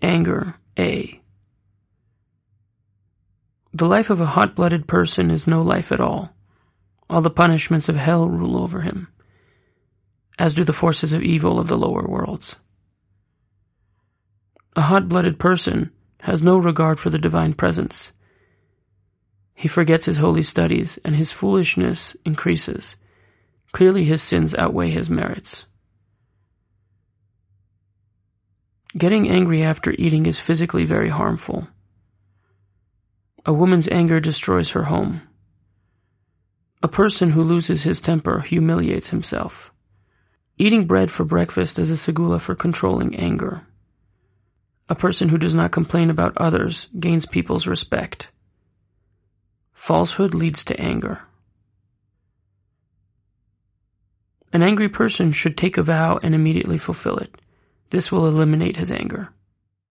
Anger, A. The life of a hot blooded person is no life at all. All the punishments of hell rule over him, as do the forces of evil of the lower worlds. A hot blooded person has no regard for the divine presence. He forgets his holy studies, and his foolishness increases. Clearly, his sins outweigh his merits. Getting angry after eating is physically very harmful. A woman's anger destroys her home. A person who loses his temper humiliates himself. Eating bread for breakfast is a segula for controlling anger. A person who does not complain about others gains people's respect. Falsehood leads to anger. An angry person should take a vow and immediately fulfill it. This will eliminate his anger.